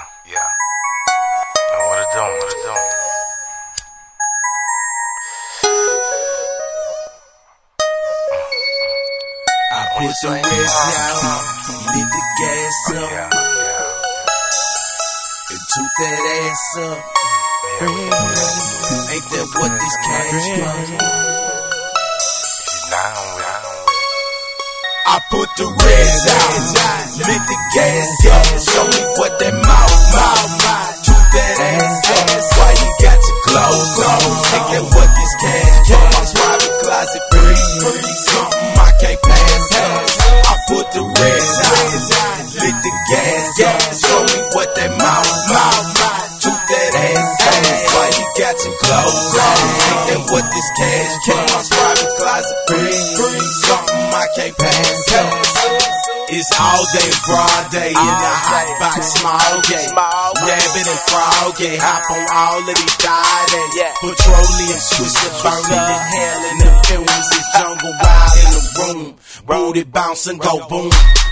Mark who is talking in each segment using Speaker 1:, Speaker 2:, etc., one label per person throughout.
Speaker 1: Yeah, yeah. Now what it doing? What it doing?
Speaker 2: I put the rest out, uh-huh. lit the gas up,
Speaker 1: Yeah, yeah.
Speaker 2: and toot that ass up. Ain't that what this cash from? The reds out, lit the gas up, show me what that mouth, mouth, toot that ass up. Why you got your clothes on? That what this cash from? My private closet free, free, something I can't pass up. I put the reds out, lit the gas up, show me what that mouth, mouth, toot that ass up. Why you got your clothes on? That what this cash from? My private closet free, free, It's all day, broad day in the hot box, small gate. Rabbit and frog froggy, hop on all of these Fridays. Petroleum swisher burning the hell in the films. It's jungle wild in the room. Booty bouncing, go boom.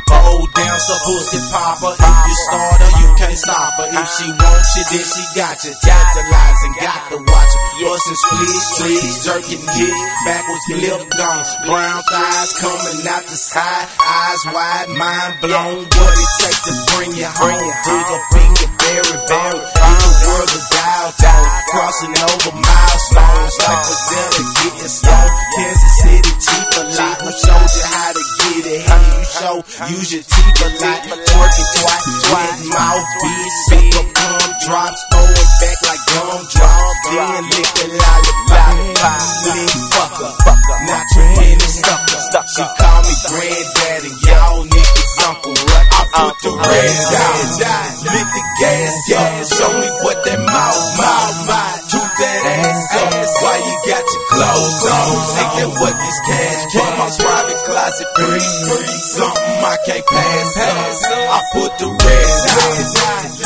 Speaker 2: Hold down, so pussy popper. If you start her, you can't stop her. If she wants you, then she got you. Tantalizing, got to watch her. Bustin' split streets, jerking hit, backwards flip gone. Brown thighs coming out the side, eyes wide, mind blown. What it take to bring you home? Dig up in your berry barrel. Crossing over milestones like a Zeta getting stoned. Kansas City chief a lot. Who showed you how to get it? How you show? Use your teeth a lot. Twerking twice, wet mouth, bitch. Suck up gum drops, throw it back like gum drop. Then lick the lollipop. Lick fucker, not too many suckers. She call me granddad and y'all niggas uncle. I put the reds out, lit the gas up. Show me what that on? What this cash from? My private closet free, free. Something I can't pass up. I put the reds out,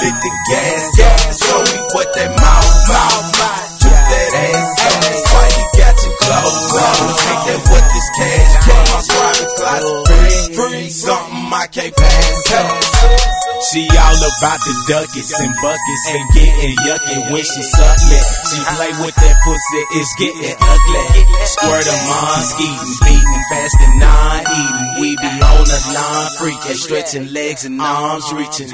Speaker 2: lit the gas up. Show me what that mouth, mouth, mouth. Toot that ass up. Why you got your clothes on? That what this cash from? My private closet free, free. Something I can't pass up. She all about the duckets and buckets and getting yucky when she suck it. She play with that pussy, it's getting ugly. Squirt a mom, eating, beating, fast and non-eating. We be on the line, freaking, stretching legs and arms reaching.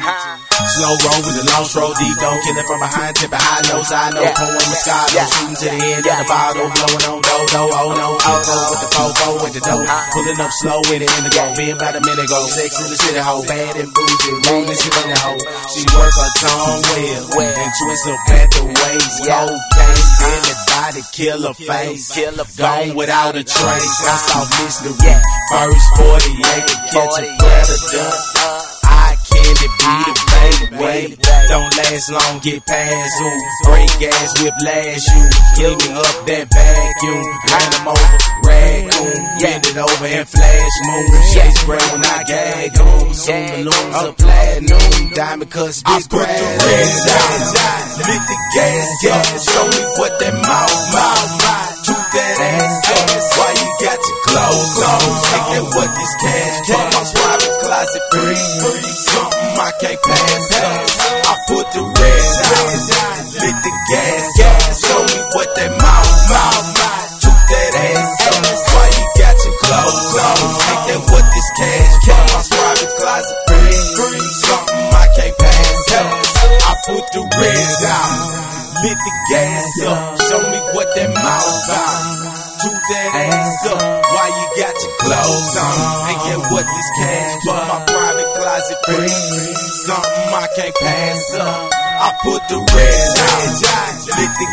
Speaker 2: Slow roll with the long stroll, deep don't kill it from behind, tipping high low, side no, pouring Moscato, shooting to the end of the bottle, blowing on do do, oh no, oh no, with the fofo with the dough, pulling up slow with it in the go, been about a minute ago, sex in the city hole, bad and bougie, shit in the hole. She work her tongue well, and twist up at the waist, cocaine, in the body, kill her face, kill killer gone without a trace. I saw mystery, first 48 to catch a predator. I candy be the baby wait. Don't last long, get past you. Break gas, whiplash you. Clean me up that vacuum. Ran them over, raccoon. Bend it over and flash moon. Shade spray when I gag on. Soon balloons are platinum. Diamond cuts, bitch, I put the reds out. Lit the gas up. Show me what that mouth, I can't pass up. I put the reds out. Lit the gas up. Show me what that mouth, mouth, mouth. Toot that ass up. Why you got your clothes on? Ain't that what this cash from? My private closet free, free. Something I can't pass up. I put the reds out. Lit the gas up. Show me what that mouth out. Toot that ass up. Why you got your clothes on? Ain't that what this cash for? My private closet free. Something I can't pass up. I put the reds out. Lit the